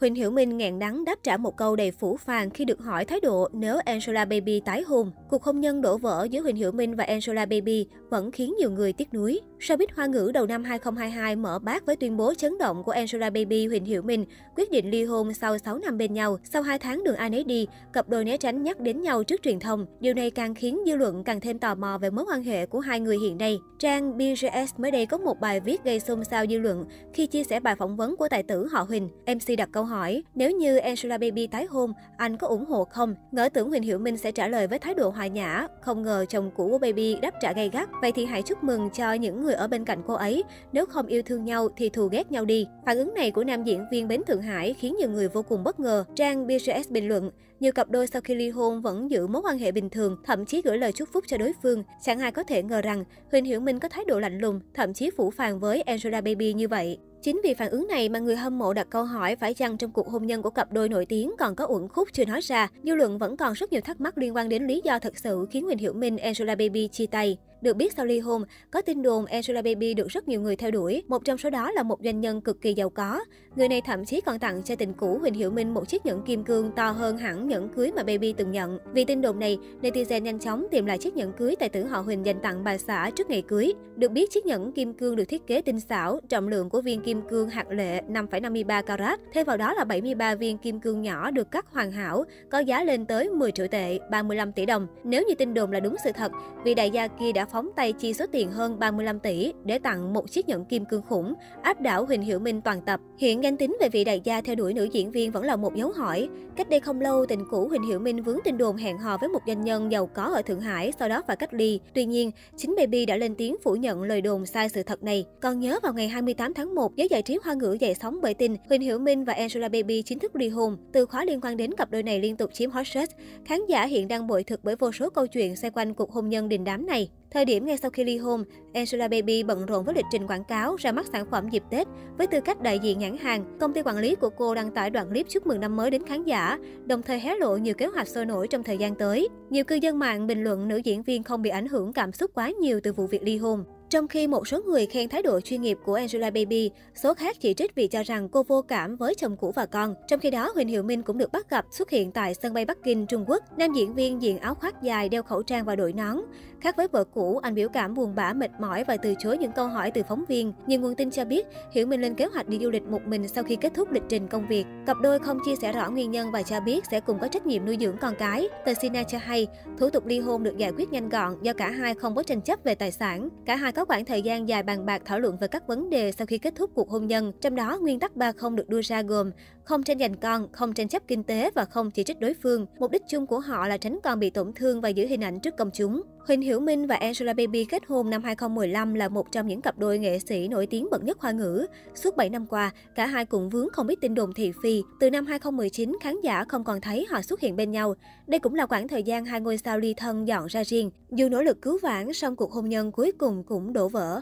Huỳnh Hiểu Minh nghẹn đắng đáp trả một câu đầy phủ phàng khi được hỏi thái độ, nếu Angela Baby tái hôn. Cuộc hôn nhân đổ vỡ giữa Huỳnh Hiểu Minh và Angela Baby vẫn khiến nhiều người tiếc nuối. Showbiz Hoa ngữ đầu năm 2022 mở bát với tuyên bố chấn động của Angela Baby Huỳnh Hiểu Minh quyết định ly hôn sau 6 năm bên nhau. Sau 2 tháng đường ai nấy đi, cặp đôi né tránh nhắc đến nhau trước truyền thông. Điều này càng khiến dư luận càng thêm tò mò về mối quan hệ của hai người hiện nay. Trang BGS mới đây có một bài viết gây xôn xao dư luận khi chia sẻ bài phỏng vấn của tài tử họ Huỳnh. MC đặt câu hỏi, nếu như Angela Baby tái hôn, anh có ủng hộ không? Ngỡ tưởng Huỳnh Hiểu Minh sẽ trả lời với thái độ hòa nhã, không ngờ chồng cũ của Baby đáp trả gay gắt. Vậy thì hãy chúc mừng cho những người ở bên cạnh cô ấy. Nếu không yêu thương nhau thì thù ghét nhau đi. Phản ứng này của nam diễn viên Bến Thượng Hải khiến nhiều người vô cùng bất ngờ. Trang BGS bình luận, nhiều cặp đôi sau khi ly hôn vẫn giữ mối quan hệ bình thường, thậm chí gửi lời chúc phúc cho đối phương. Chẳng ai có thể ngờ rằng Huỳnh Hiểu Minh có thái độ lạnh lùng, thậm chí phủ phàng với Angela Baby như vậy. Chính vì phản ứng này mà người hâm mộ đặt câu hỏi phải chăng trong cuộc hôn nhân của cặp đôi nổi tiếng còn có uẩn khúc chưa nói ra. Dư luận vẫn còn rất nhiều thắc mắc liên quan đến lý do thật sự khiến Huỳnh Hiểu Minh Angela Baby chia tay. Được biết sau ly hôn, có tin đồn Angela Baby được rất nhiều người theo đuổi. Một trong số đó là một doanh nhân cực kỳ giàu có. Người này thậm chí còn tặng cho tình cũ Huỳnh Hiểu Minh một chiếc nhẫn kim cương to hơn hẳn nhẫn cưới mà Baby từng nhận. Vì tin đồn này, netizen nhanh chóng tìm lại chiếc nhẫn cưới tài tử họ Huỳnh dành tặng bà xã trước ngày cưới. Được biết chiếc nhẫn kim cương được thiết kế tinh xảo, trọng lượng của viên kim cương hạt lệ 5,53 carat, thêm vào đó là 73 viên kim cương nhỏ được cắt hoàn hảo, có giá lên tới 10 triệu tệ, 35 tỷ đồng. Nếu như tin đồn là đúng sự thật, vị đại gia kia đã phóng tay chi số tiền hơn 35 tỷ để tặng một chiếc nhẫn kim cương khủng, áp đảo Huỳnh Hiểu Minh toàn tập. Hiện danh tính về vị đại gia theo đuổi nữ diễn viên vẫn là một dấu hỏi. Cách đây không lâu, tình cũ Huỳnh Hiểu Minh vướng tin đồn hẹn hò với một doanh nhân giàu có ở Thượng Hải, sau đó phải cách ly. Tuy nhiên, chính Baby đã lên tiếng phủ nhận lời đồn sai sự thật này. Còn nhớ vào ngày 28 tháng 1, giới giải trí hoa ngữ dậy sóng bởi tin Huỳnh Hiểu Minh và Angela Baby chính thức ly hôn. Từ khóa liên quan đến cặp đôi này liên tục chiếm hot search. Khán giả hiện đang bội thực bởi vô số câu chuyện xoay quanh cuộc hôn nhân đình đám này. Thời điểm ngay sau khi ly hôn, Angela Baby bận rộn với lịch trình quảng cáo ra mắt sản phẩm dịp Tết. Với tư cách đại diện nhãn hàng, công ty quản lý của cô đăng tải đoạn clip chúc mừng năm mới đến khán giả, đồng thời hé lộ nhiều kế hoạch sôi nổi trong thời gian tới. Nhiều cư dân mạng bình luận nữ diễn viên không bị ảnh hưởng cảm xúc quá nhiều từ vụ việc ly hôn. Trong khi một số người khen thái độ chuyên nghiệp của Angela Baby, số khác chỉ trích vì cho rằng cô vô cảm với chồng cũ và con. Trong khi đó, Huỳnh Hiểu Minh cũng được bắt gặp xuất hiện tại sân bay Bắc Kinh, Trung Quốc. Nam diễn viên diện áo khoác dài, đeo khẩu trang và đội nón. Khác với vợ cũ, anh biểu cảm buồn bã, mệt mỏi và từ chối những câu hỏi từ phóng viên. Nhiều nguồn tin cho biết, Hiểu Minh lên kế hoạch đi du lịch một mình sau khi kết thúc lịch trình công việc. Cặp đôi không chia sẻ rõ nguyên nhân và cho biết sẽ cùng có trách nhiệm nuôi dưỡng con cái. Tờ Sina cho hay, thủ tục ly hôn được giải quyết nhanh gọn do cả hai không có tranh chấp về tài sản. Cả hai có khoảng thời gian dài bàn bạc thảo luận về các vấn đề sau khi kết thúc cuộc hôn nhân. Trong đó, nguyên tắc ba không được đưa ra gồm không tranh giành con, không tranh chấp kinh tế và không chỉ trích đối phương. Mục đích chung của họ là tránh con bị tổn thương và giữ hình ảnh trước công chúng. Huỳnh Hiểu Minh và Angela Baby kết hôn năm 2015 là một trong những cặp đôi nghệ sĩ nổi tiếng bậc nhất hoa ngữ. Suốt 7 năm qua, cả hai cùng vướng không biết tin đồn thị phi. Từ năm 2019, khán giả không còn thấy họ xuất hiện bên nhau. Đây cũng là khoảng thời gian hai ngôi sao ly thân dọn ra riêng. Dù nỗ lực cứu vãn, song cuộc hôn nhân cuối cùng cũng đổ vỡ.